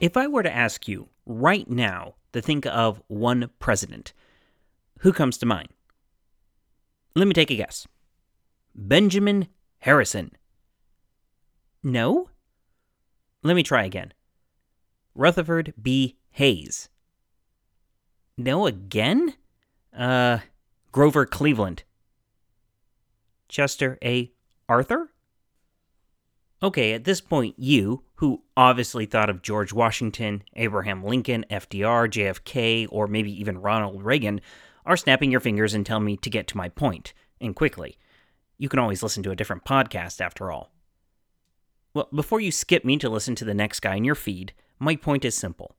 If I were to ask you right now to think of one president, who comes to mind? Let me take a guess. Benjamin Harrison. No? Let me try again. Rutherford B. Hayes. No again? Uh, Grover Cleveland. Chester A. Arthur? Okay, at this point, you, who obviously thought of George Washington, Abraham Lincoln, FDR, JFK, or maybe even Ronald Reagan, are snapping your fingers and telling me to get to my point, and quickly. You can always listen to a different podcast after all. Well, before you skip me to listen to the next guy in your feed, my point is simple.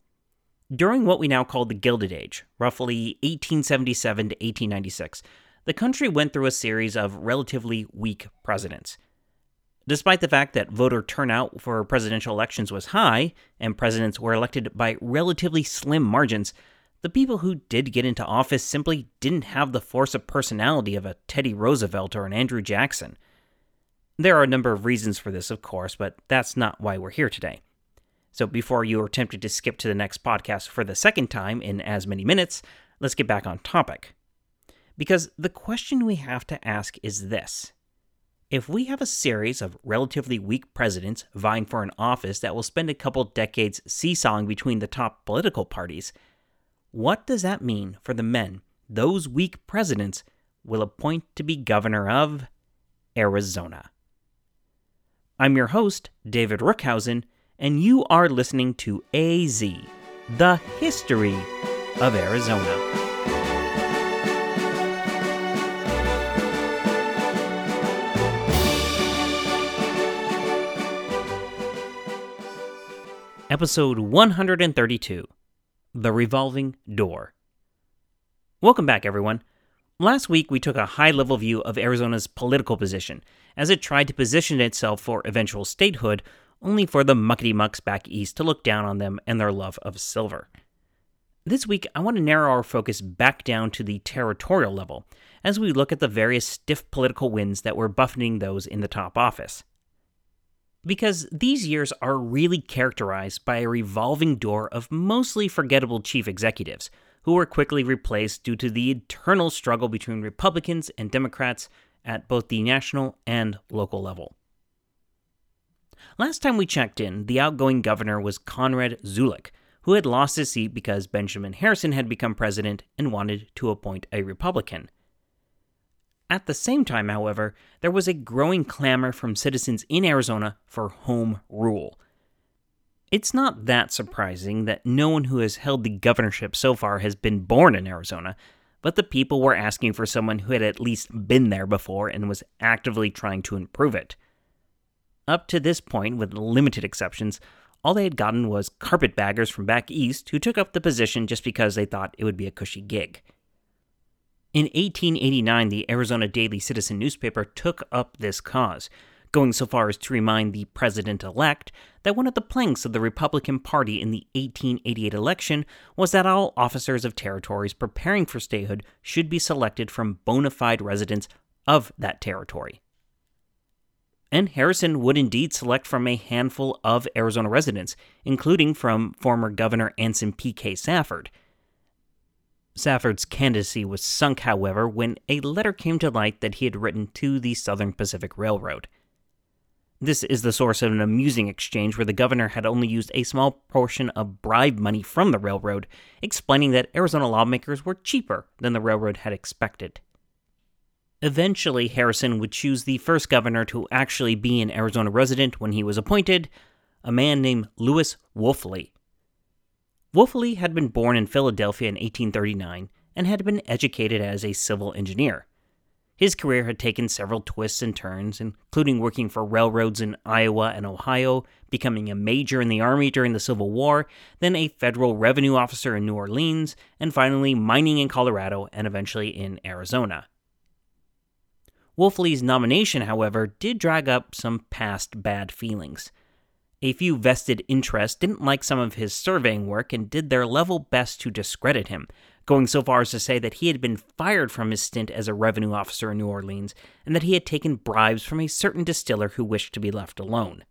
During what we now call the Gilded Age, roughly 1877 to 1896, the country went through a series of relatively weak presidents. Despite the fact that voter turnout for presidential elections was high and presidents were elected by relatively slim margins, the people who did get into office simply didn't have the force of personality of a Teddy Roosevelt or an Andrew Jackson. There are a number of reasons for this, of course, but that's not why we're here today. So before you are tempted to skip to the next podcast for the second time in as many minutes, let's get back on topic. Because the question we have to ask is this if we have a series of relatively weak presidents vying for an office that will spend a couple decades seesawing between the top political parties, what does that mean for the men those weak presidents will appoint to be governor of Arizona? I'm your host, David Rookhuyzen, and you are listening to AZ, the history of Arizona. Episode 132 The Revolving Door. Welcome back, everyone. Last week, we took a high level view of Arizona's political position as it tried to position itself for eventual statehood, only for the muckety mucks back east to look down on them and their love of silver. This week, I want to narrow our focus back down to the territorial level as we look at the various stiff political winds that were buffeting those in the top office because these years are really characterized by a revolving door of mostly forgettable chief executives who were quickly replaced due to the eternal struggle between Republicans and Democrats at both the national and local level. Last time we checked in, the outgoing governor was Conrad Zulick, who had lost his seat because Benjamin Harrison had become president and wanted to appoint a Republican. At the same time, however, there was a growing clamor from citizens in Arizona for home rule. It's not that surprising that no one who has held the governorship so far has been born in Arizona, but the people were asking for someone who had at least been there before and was actively trying to improve it. Up to this point, with limited exceptions, all they had gotten was carpetbaggers from back east who took up the position just because they thought it would be a cushy gig. In 1889, the Arizona Daily Citizen newspaper took up this cause, going so far as to remind the president elect that one of the planks of the Republican Party in the 1888 election was that all officers of territories preparing for statehood should be selected from bona fide residents of that territory. And Harrison would indeed select from a handful of Arizona residents, including from former Governor Anson P.K. Safford. Safford's candidacy was sunk, however, when a letter came to light that he had written to the Southern Pacific Railroad. This is the source of an amusing exchange where the governor had only used a small portion of bribe money from the railroad, explaining that Arizona lawmakers were cheaper than the railroad had expected. Eventually, Harrison would choose the first governor to actually be an Arizona resident when he was appointed, a man named Lewis Wolfley. Wolfley had been born in Philadelphia in 1839 and had been educated as a civil engineer. His career had taken several twists and turns, including working for railroads in Iowa and Ohio, becoming a major in the Army during the Civil War, then a federal revenue officer in New Orleans, and finally mining in Colorado and eventually in Arizona. Wolfley's nomination, however, did drag up some past bad feelings. A few vested interests didn't like some of his surveying work and did their level best to discredit him, going so far as to say that he had been fired from his stint as a revenue officer in New Orleans and that he had taken bribes from a certain distiller who wished to be left alone.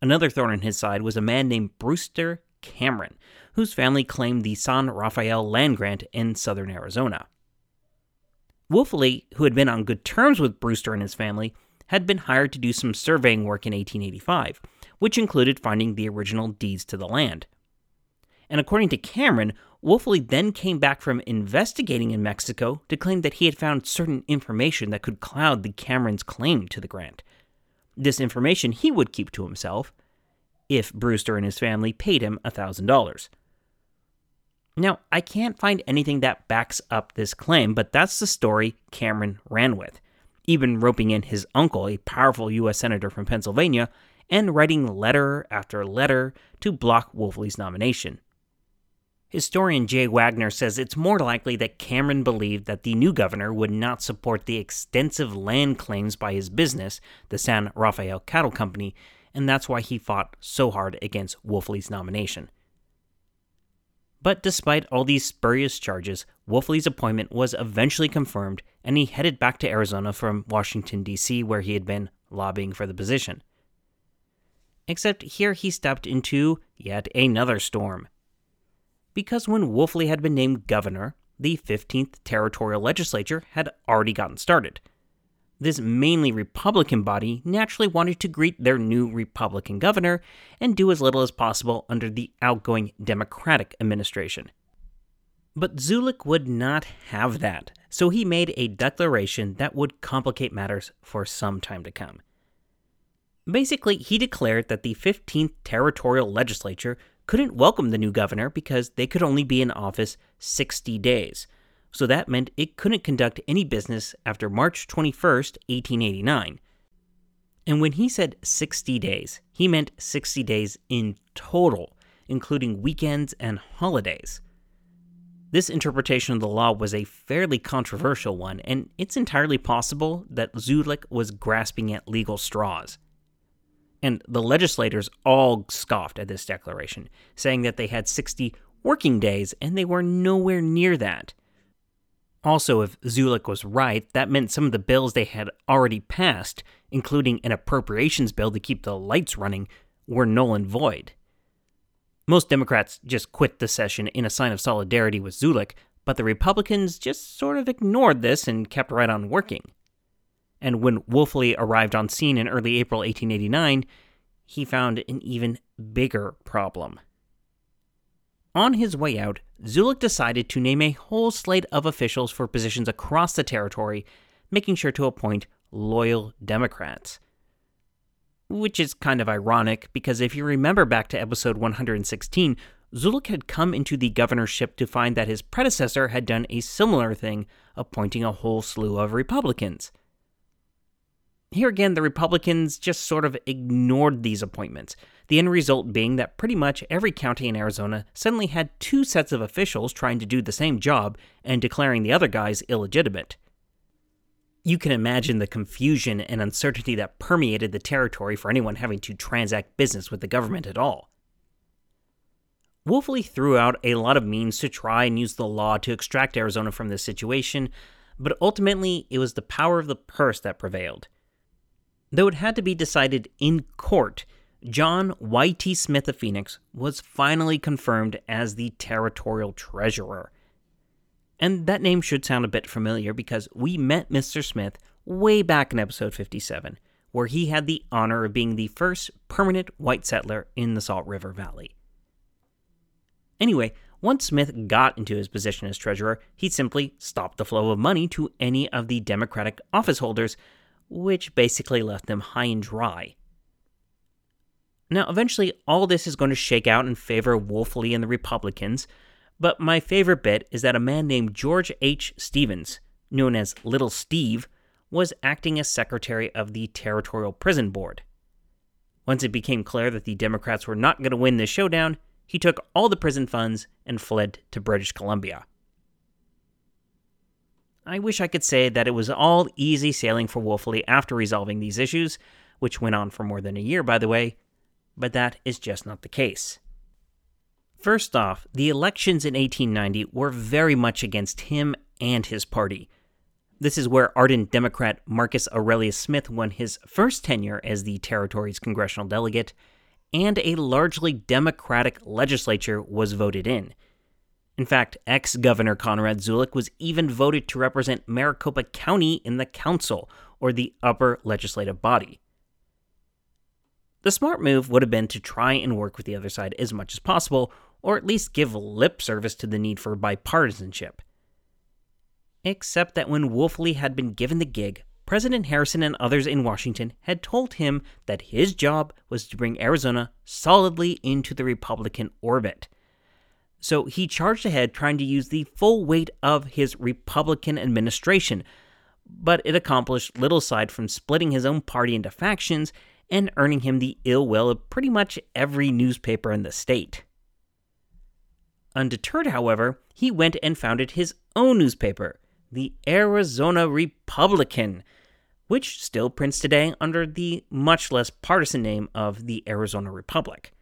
Another thorn in his side was a man named Brewster Cameron, whose family claimed the San Rafael land grant in southern Arizona. Wolfley, who had been on good terms with Brewster and his family, had been hired to do some surveying work in 1885, which included finding the original deeds to the land. And according to Cameron, Wolfley then came back from investigating in Mexico to claim that he had found certain information that could cloud the Cameron's claim to the grant. This information he would keep to himself if Brewster and his family paid him $1,000. Now, I can't find anything that backs up this claim, but that's the story Cameron ran with, even roping in his uncle, a powerful U.S. Senator from Pennsylvania, and writing letter after letter to block Wolfley's nomination. Historian Jay Wagoner says it's more likely that Cameron believed that the new governor would not support the extensive land claims by his business, the San Rafael Cattle Company, and that's why he fought so hard against Wolfley's nomination. But despite all these spurious charges, Wolfley's appointment was eventually confirmed, and he headed back to Arizona from Washington, D.C., where he had been lobbying for the position. Except here he stepped into yet another storm. Because when Wolfley had been named governor, the 15th territorial legislature had already gotten started. This mainly Republican body naturally wanted to greet their new Republican governor and do as little as possible under the outgoing Democratic administration. But Zulick would not have that, so he made a declaration that would complicate matters for some time to come. Basically, he declared that the 15th territorial legislature couldn't welcome the new governor because they could only be in office 60 days, so that meant it couldn't conduct any business after March 21st, 1889. And when he said 60 days, he meant 60 days in total, including weekends and holidays. This interpretation of the law was a fairly controversial one, and it's entirely possible that Zulick was grasping at legal straws. And the legislators all scoffed at this declaration, saying that they had 60 working days, and they were nowhere near that. Also, if Zulick was right, that meant some of the bills they had already passed, including an appropriations bill to keep the lights running, were null and void. Most Democrats just quit the session in a sign of solidarity with Zulick, but the Republicans just sort of ignored this and kept right on working. And when Wolfley arrived on scene in early April 1889, he found an even bigger problem. On his way out, Zulick decided to name a whole slate of officials for positions across the territory, making sure to appoint loyal Democrats. Which is kind of ironic because if you remember back to episode 116, Zulick had come into the governorship to find that his predecessor had done a similar thing, appointing a whole slew of Republicans. Here again, the Republicans just sort of ignored these appointments, the end result being that pretty much every county in Arizona suddenly had two sets of officials trying to do the same job and declaring the other guys illegitimate. You can imagine the confusion and uncertainty that permeated the territory for anyone having to transact business with the government at all. Wolfley threw out a lot of means to try and use the law to extract Arizona from this situation, but ultimately it was the power of the purse that prevailed. Though it had to be decided in court, John Y.T. Smith of Phoenix was finally confirmed as the territorial treasurer. And that name should sound a bit familiar because we met Mr. Smith way back in episode 57, where he had the honor of being the first permanent white settler in the Salt River Valley. Anyway, once Smith got into his position as treasurer, he simply stopped the flow of money to any of the Democratic office holders which basically left them high and dry. Now, eventually, all this is going to shake out in favor of Wolfley and the Republicans, but my favorite bit is that a man named George H. Stevens, known as Little Steve, was acting as secretary of the Territorial Prison Board. Once it became clear that the Democrats were not going to win this showdown, he took all the prison funds and fled to British Columbia. I wish I could say that it was all easy sailing for Wolfley after resolving these issues, which went on for more than a year, by the way, but that is just not the case. First off, the elections in 1890 were very much against him and his party. This is where ardent Democrat Marcus Aurelius Smith won his first tenure as the territory's congressional delegate, and a largely Democratic legislature was voted in. In fact, ex Governor Conrad Zulick was even voted to represent Maricopa County in the council, or the upper legislative body. The smart move would have been to try and work with the other side as much as possible, or at least give lip service to the need for bipartisanship. Except that when Wolfley had been given the gig, President Harrison and others in Washington had told him that his job was to bring Arizona solidly into the Republican orbit. So he charged ahead trying to use the full weight of his Republican administration, but it accomplished little aside from splitting his own party into factions and earning him the ill will of pretty much every newspaper in the state. Undeterred, however, he went and founded his own newspaper, the Arizona Republican, which still prints today under the much less partisan name of the Arizona Republic.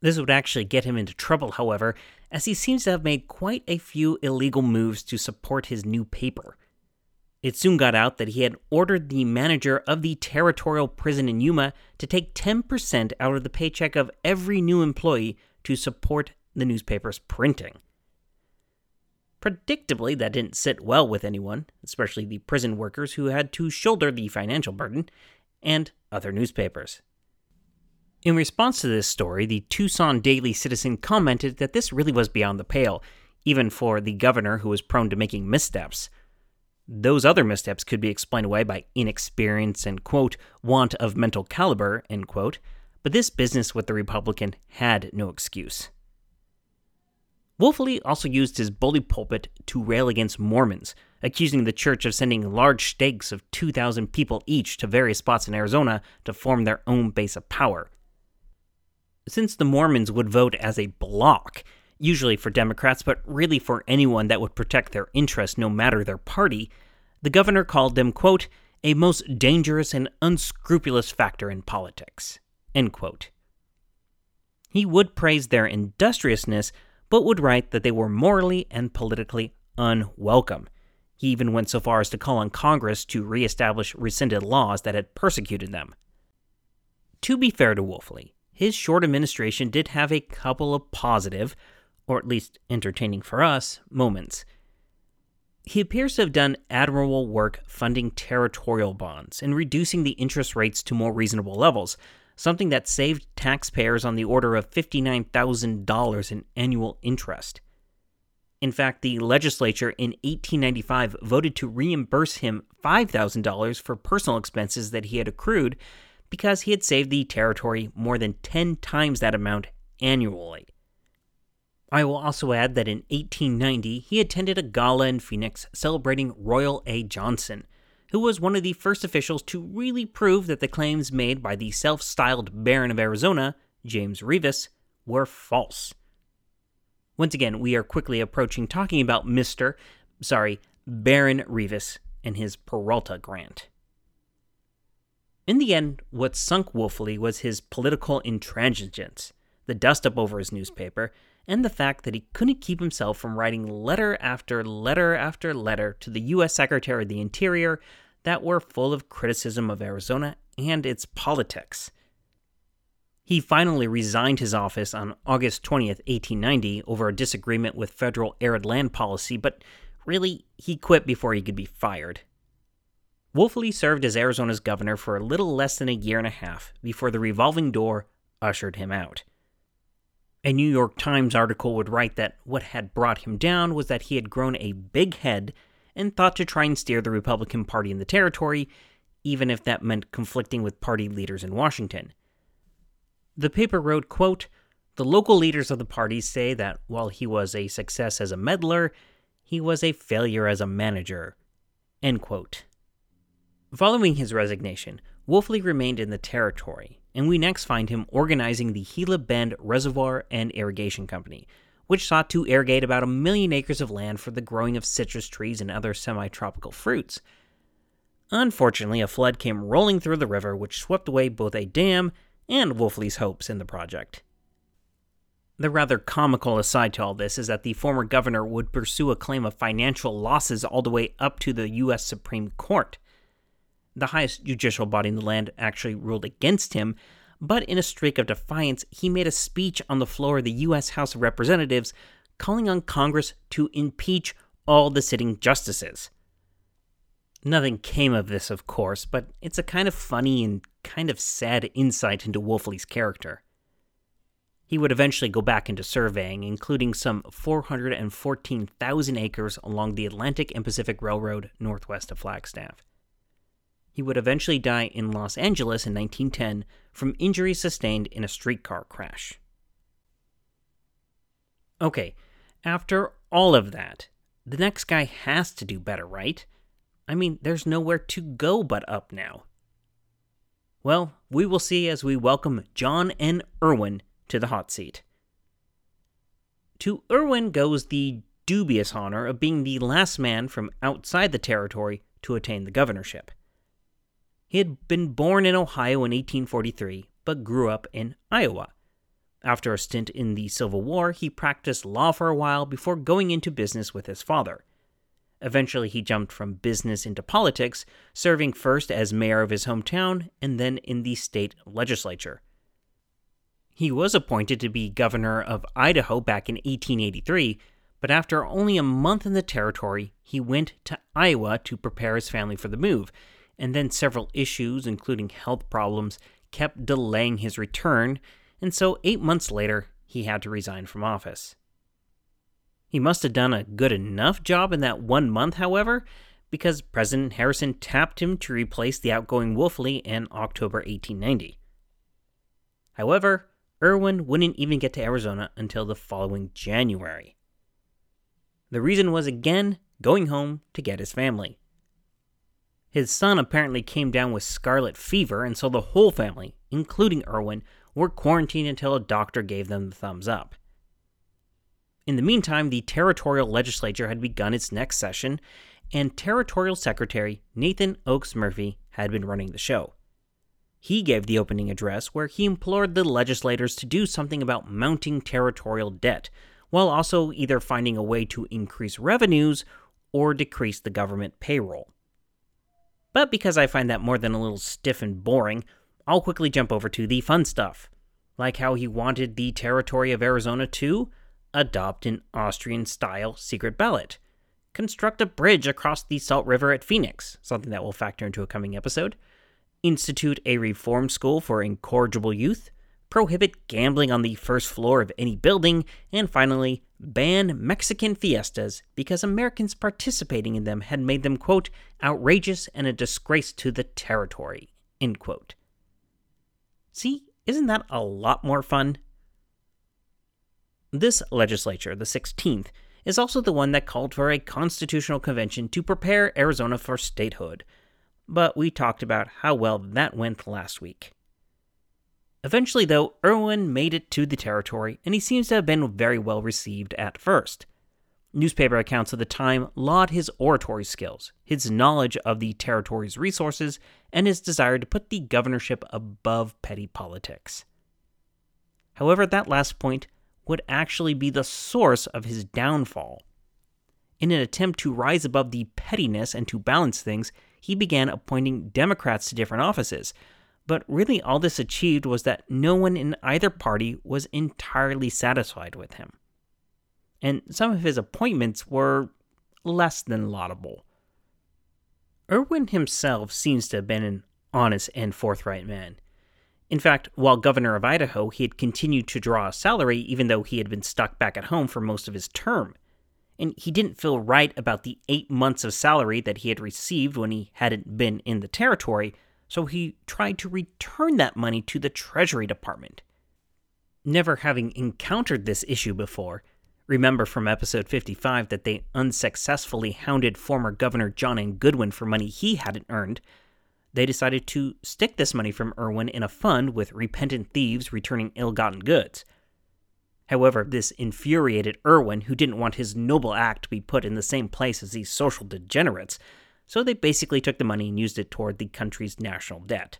This would actually get him into trouble, however, as he seems to have made quite a few illegal moves to support his new paper. It soon got out that he had ordered the manager of the territorial prison in Yuma to take 10% out of the paycheck of every new employee to support the newspaper's printing. Predictably, that didn't sit well with anyone, especially the prison workers who had to shoulder the financial burden, and other newspapers. In response to this story, the Tucson Daily Citizen commented that this really was beyond the pale, even for the governor who was prone to making missteps. Those other missteps could be explained away by inexperience and, quote, want of mental caliber, end quote, but this business with the Republican had no excuse. Wolfley also used his bully pulpit to rail against Mormons, accusing the church of sending large stakes of 2,000 people each to various spots in Arizona to form their own base of power. Since the Mormons would vote as a bloc, usually for Democrats, but really for anyone that would protect their interests no matter their party, the governor called them, quote, a most dangerous and unscrupulous factor in politics, end quote. He would praise their industriousness but would write that they were morally and politically unwelcome. He even went so far as to call on Congress to reestablish rescinded laws that had persecuted them. To be fair to Wolfley, his short administration did have a couple of positive, or at least entertaining for us, moments. He appears to have done admirable work funding territorial bonds and reducing the interest rates to more reasonable levels, something that saved taxpayers on the order of $59,000 in annual interest. In fact, the legislature in 1895 voted to reimburse him $5,000 for personal expenses that he had accrued because he had saved the territory more than 10 times that amount annually. I will also add that in 1890 he attended a gala in Phoenix celebrating Royal A. Johnson, who was one of the first officials to really prove that the claims made by the self styled Baron of Arizona, James Reavis, were false. Once again, we are quickly approaching talking about Mr. sorry, Baron Reavis and his Peralta grant. In the end, what sunk Wolfley was his political intransigence, the dust up over his newspaper, and the fact that he couldn't keep himself from writing letter after letter after letter to the U.S. Secretary of the Interior that were full of criticism of Arizona and its politics. He finally resigned his office on August 20th, 1890, over a disagreement with federal arid land policy, but really, he quit before he could be fired. Wolfley served as Arizona's governor for a little less than a year and a half before the revolving door ushered him out. A New York Times article would write that what had brought him down was that he had grown a big head and thought to try and steer the Republican Party in the territory, even if that meant conflicting with party leaders in Washington. The paper wrote, quote, The local leaders of the party say that while he was a success as a meddler, he was a failure as a manager. End quote. Following his resignation, Wolfley remained in the territory, and we next find him organizing the Gila Bend Reservoir and Irrigation Company, which sought to irrigate about a million acres of land for the growing of citrus trees and other semi tropical fruits. Unfortunately, a flood came rolling through the river, which swept away both a dam and Wolfley's hopes in the project. The rather comical aside to all this is that the former governor would pursue a claim of financial losses all the way up to the U.S. Supreme Court the highest judicial body in the land actually ruled against him, but in a streak of defiance, he made a speech on the floor of the U.S. House of Representatives calling on Congress to impeach all the sitting justices. Nothing came of this, of course, but it's a kind of funny and kind of sad insight into Wolfley's character. He would eventually go back into surveying, including some 414,000 acres along the Atlantic and Pacific Railroad northwest of Flagstaff. He would eventually die in Los Angeles in 1910 from injuries sustained in a streetcar crash. Okay, after all of that, the next guy has to do better, right? I mean, there's nowhere to go but up now. Well, we will see as we welcome John N. Irwin to the hot seat. To Irwin goes the dubious honor of being the last man from outside the territory to attain the governorship. He had been born in Ohio in 1843, but grew up in Iowa. After a stint in the Civil War, he practiced law for a while before going into business with his father. Eventually, he jumped from business into politics, serving first as mayor of his hometown and then in the state legislature. He was appointed to be governor of Idaho back in 1883, but after only a month in the territory, he went to Iowa to prepare his family for the move, and then several issues, including health problems, kept delaying his return, and so eight months later, he had to resign from office. He must have done a good enough job in that one month, however, because President Harrison tapped him to replace the outgoing Wolfley in October 1890. However, Irwin wouldn't even get to Arizona until the following January. The reason was again going home to get his family. His son apparently came down with scarlet fever, and so the whole family, including Irwin, were quarantined until a doctor gave them the thumbs up. In the meantime, the territorial legislature had begun its next session, and Territorial Secretary Nathan Oakes Murphy had been running the show. He gave the opening address where he implored the legislators to do something about mounting territorial debt, while also either finding a way to increase revenues or decrease the government payroll. But because I find that more than a little stiff and boring, I'll quickly jump over to the fun stuff, like how he wanted the territory of Arizona to adopt an Austrian style secret ballot, construct a bridge across the Salt River at Phoenix, something that will factor into a coming episode, institute a reform school for incorrigible youth, prohibit gambling on the first floor of any building, and finally, ban Mexican fiestas because Americans participating in them had made them, quote, outrageous and a disgrace to the territory, end quote. See, isn't that a lot more fun? This legislature, the 16th, is also the one that called for a constitutional convention to prepare Arizona for statehood. But we talked about how well that went last week. Eventually, though, Irwin made it to the territory, and he seems to have been very well received at first. Newspaper accounts of the time laud his oratory skills, his knowledge of the territory's resources, and his desire to put the governorship above petty politics. However, that last point would actually be the source of his downfall. In an attempt to rise above the pettiness and to balance things, he began appointing Democrats to different offices. But really, all this achieved was that no one in either party was entirely satisfied with him. And some of his appointments were less than laudable. Irwin himself seems to have been an honest and forthright man. In fact, while governor of Idaho, he had continued to draw a salary even though he had been stuck back at home for most of his term. And he didn't feel right about the eight months of salary that he had received when he hadn't been in the territory, so he tried to return that money to the Treasury Department. Never having encountered this issue before, remember from episode 55 that they unsuccessfully hounded former Governor John N. Goodwin for money he hadn't earned, they decided to stick this money from Irwin in a fund with repentant thieves returning ill gotten goods. However, this infuriated Irwin, who didn't want his noble act to be put in the same place as these social degenerates, so they basically took the money and used it toward the country's national debt.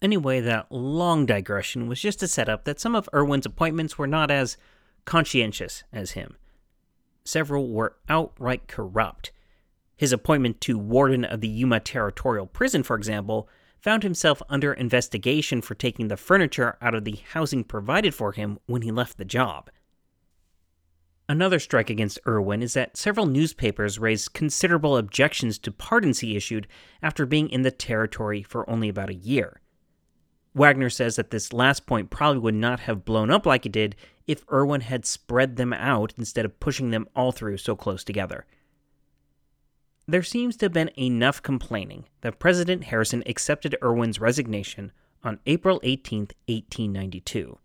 Anyway, that long digression was just to set up that some of Irwin's appointments were not as conscientious as him. Several were outright corrupt, his appointment to warden of the Yuma Territorial Prison, for example, found himself under investigation for taking the furniture out of the housing provided for him when he left the job. Another strike against Irwin is that several newspapers raised considerable objections to pardons he issued after being in the territory for only about a year. Wagoner says that this last point probably would not have blown up like it did if Irwin had spread them out instead of pushing them all through so close together. There seems to have been enough complaining that President Harrison accepted Irwin's resignation on April 18, 1892,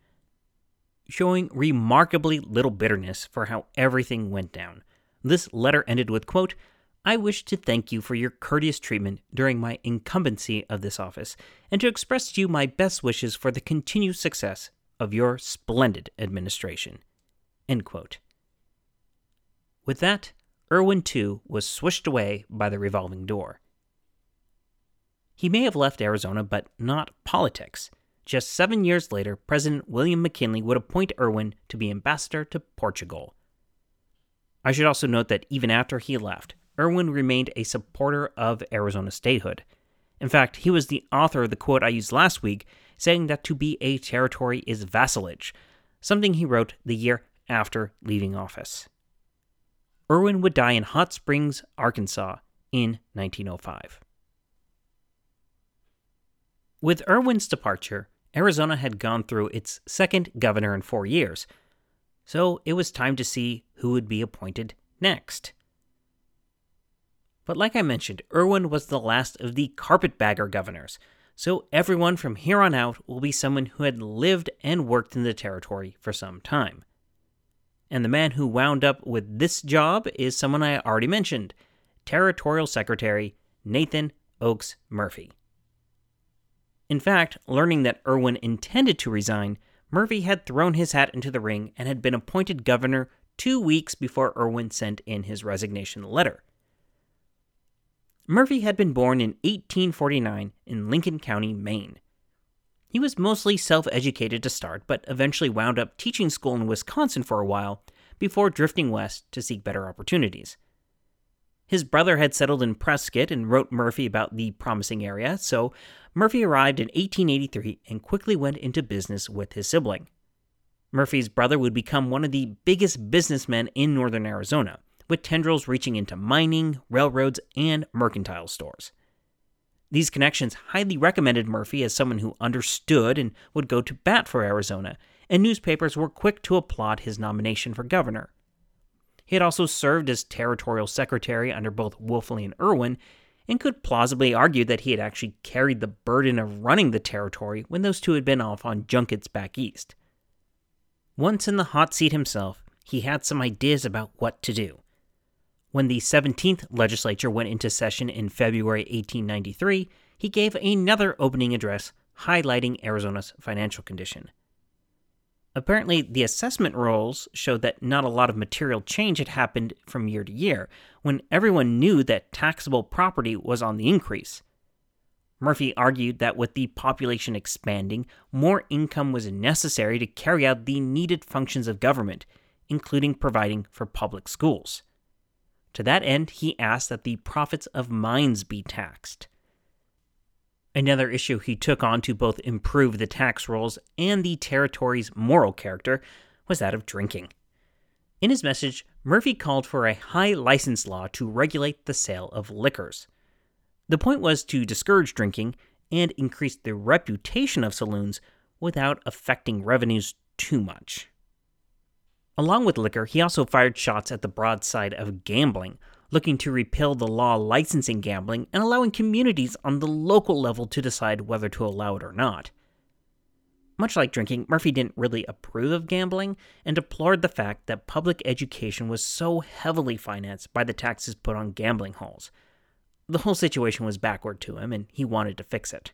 showing remarkably little bitterness for how everything went down. This letter ended with quote, I wish to thank you for your courteous treatment during my incumbency of this office, and to express to you my best wishes for the continued success of your splendid administration. With that, Irwin too was swished away by the revolving door. He may have left Arizona, but not politics. Just seven years later, President William McKinley would appoint Irwin to be ambassador to Portugal. I should also note that even after he left, Irwin remained a supporter of Arizona statehood. In fact, he was the author of the quote I used last week, saying that to be a territory is vassalage, something he wrote the year after leaving office. Irwin would die in Hot Springs, Arkansas in 1905. With Irwin's departure, Arizona had gone through its second governor in four years, so it was time to see who would be appointed next. But like I mentioned, Irwin was the last of the carpetbagger governors, so everyone from here on out will be someone who had lived and worked in the territory for some time and the man who wound up with this job is someone I already mentioned Territorial Secretary Nathan Oakes Murphy. In fact, learning that Irwin intended to resign, Murphy had thrown his hat into the ring and had been appointed governor two weeks before Irwin sent in his resignation letter. Murphy had been born in 1849 in Lincoln County, Maine. He was mostly self educated to start, but eventually wound up teaching school in Wisconsin for a while before drifting west to seek better opportunities. His brother had settled in Prescott and wrote Murphy about the promising area, so Murphy arrived in 1883 and quickly went into business with his sibling. Murphy's brother would become one of the biggest businessmen in northern Arizona, with tendrils reaching into mining, railroads, and mercantile stores. These connections highly recommended Murphy as someone who understood and would go to bat for Arizona, and newspapers were quick to applaud his nomination for governor. He had also served as territorial secretary under both Wolfley and Irwin, and could plausibly argue that he had actually carried the burden of running the territory when those two had been off on junkets back east. Once in the hot seat himself, he had some ideas about what to do. When the 17th legislature went into session in February 1893, he gave another opening address highlighting Arizona's financial condition. Apparently, the assessment rolls showed that not a lot of material change had happened from year to year, when everyone knew that taxable property was on the increase. Murphy argued that with the population expanding, more income was necessary to carry out the needed functions of government, including providing for public schools. To that end, he asked that the profits of mines be taxed. Another issue he took on to both improve the tax rolls and the territory's moral character was that of drinking. In his message, Murphy called for a high license law to regulate the sale of liquors. The point was to discourage drinking and increase the reputation of saloons without affecting revenues too much. Along with liquor, he also fired shots at the broadside of gambling, looking to repeal the law licensing gambling and allowing communities on the local level to decide whether to allow it or not. Much like drinking, Murphy didn't really approve of gambling and deplored the fact that public education was so heavily financed by the taxes put on gambling halls. The whole situation was backward to him, and he wanted to fix it.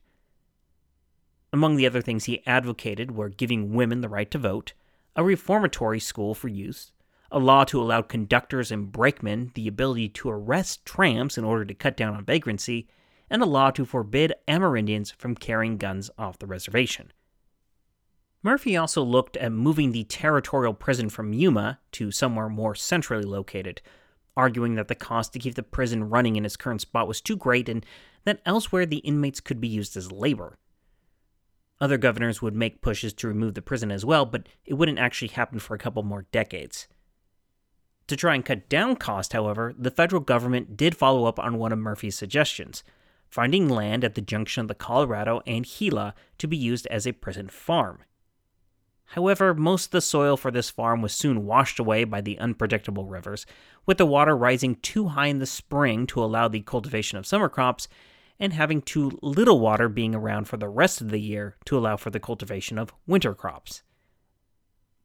Among the other things he advocated were giving women the right to vote, a reformatory school for youth, a law to allow conductors and brakemen the ability to arrest tramps in order to cut down on vagrancy, and a law to forbid Amerindians from carrying guns off the reservation. Murphy also looked at moving the territorial prison from Yuma to somewhere more centrally located, arguing that the cost to keep the prison running in its current spot was too great and that elsewhere the inmates could be used as labor. Other governors would make pushes to remove the prison as well, but it wouldn't actually happen for a couple more decades. To try and cut down cost, however, the federal government did follow up on one of Murphy's suggestions, finding land at the junction of the Colorado and Gila to be used as a prison farm. However, most of the soil for this farm was soon washed away by the unpredictable rivers, with the water rising too high in the spring to allow the cultivation of summer crops, and having too little water being around for the rest of the year to allow for the cultivation of winter crops.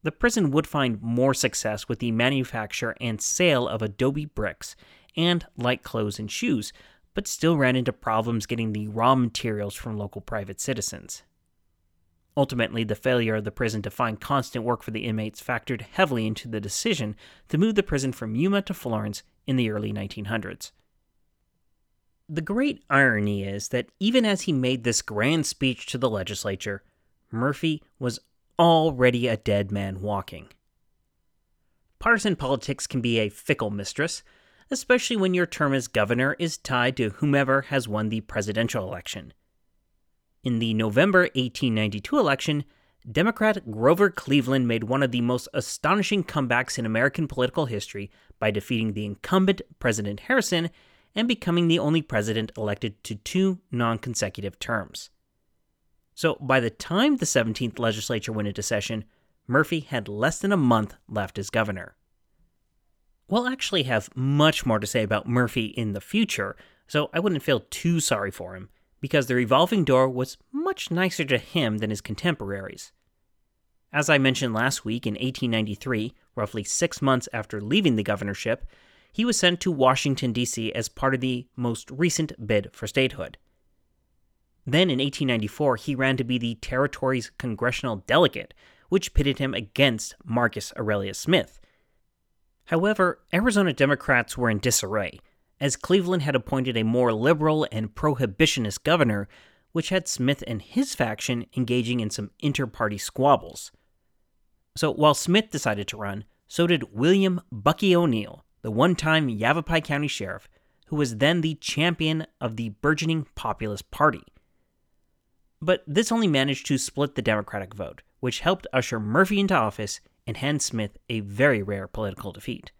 The prison would find more success with the manufacture and sale of adobe bricks and light clothes and shoes, but still ran into problems getting the raw materials from local private citizens. Ultimately, the failure of the prison to find constant work for the inmates factored heavily into the decision to move the prison from Yuma to Florence in the early 1900s. The great irony is that even as he made this grand speech to the legislature, Murphy was already a dead man walking. Partisan politics can be a fickle mistress, especially when your term as governor is tied to whomever has won the presidential election. In the November 1892 election, Democrat Grover Cleveland made one of the most astonishing comebacks in American political history by defeating the incumbent President Harrison and becoming the only president elected to two non consecutive terms. So, by the time the 17th legislature went into session, Murphy had less than a month left as governor. We'll actually have much more to say about Murphy in the future, so I wouldn't feel too sorry for him because the revolving door was much nicer to him than his contemporaries. As I mentioned last week, in 1893, roughly six months after leaving the governorship, he was sent to Washington, D.C. as part of the most recent bid for statehood. Then in 1894, he ran to be the territory's congressional delegate, which pitted him against Marcus Aurelius Smith. However, Arizona Democrats were in disarray, as Cleveland had appointed a more liberal and prohibitionist governor, which had Smith and his faction engaging in some inter party squabbles. So while Smith decided to run, so did William Bucky O'Neill, the one time Yavapai County Sheriff, who was then the champion of the burgeoning Populist Party. But this only managed to split the Democratic vote, which helped usher Murphy into office and hand Smith a very rare political defeat.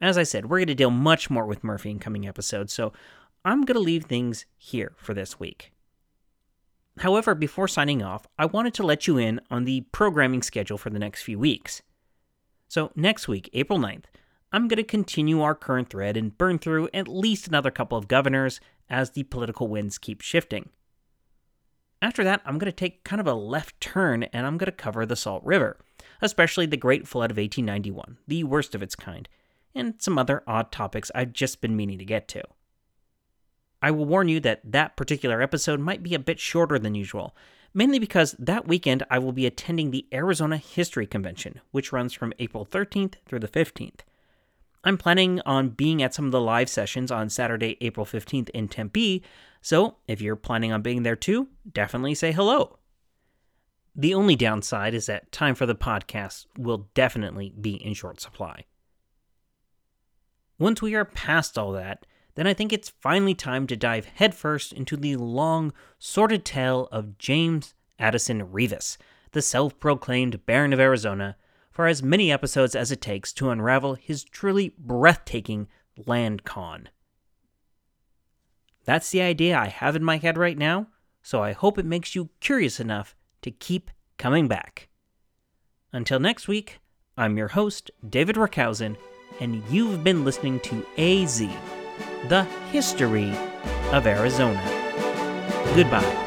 As I said, we're going to deal much more with Murphy in coming episodes, so I'm going to leave things here for this week. However, before signing off, I wanted to let you in on the programming schedule for the next few weeks. So, next week, April 9th, I'm going to continue our current thread and burn through at least another couple of governors as the political winds keep shifting. After that, I'm going to take kind of a left turn and I'm going to cover the Salt River, especially the Great Flood of 1891, the worst of its kind, and some other odd topics I've just been meaning to get to. I will warn you that that particular episode might be a bit shorter than usual, mainly because that weekend I will be attending the Arizona History Convention, which runs from April 13th through the 15th. I'm planning on being at some of the live sessions on Saturday, April 15th in Tempe, so if you're planning on being there too, definitely say hello. The only downside is that time for the podcast will definitely be in short supply. Once we are past all that, then I think it's finally time to dive headfirst into the long, sordid tale of James Addison Reavis, the self proclaimed Baron of Arizona, for as many episodes as it takes to unravel his truly breathtaking land con. That's the idea I have in my head right now, so I hope it makes you curious enough to keep coming back. Until next week, I'm your host, David Rookhuyzen and you've been listening to AZ, the history of Arizona. Goodbye.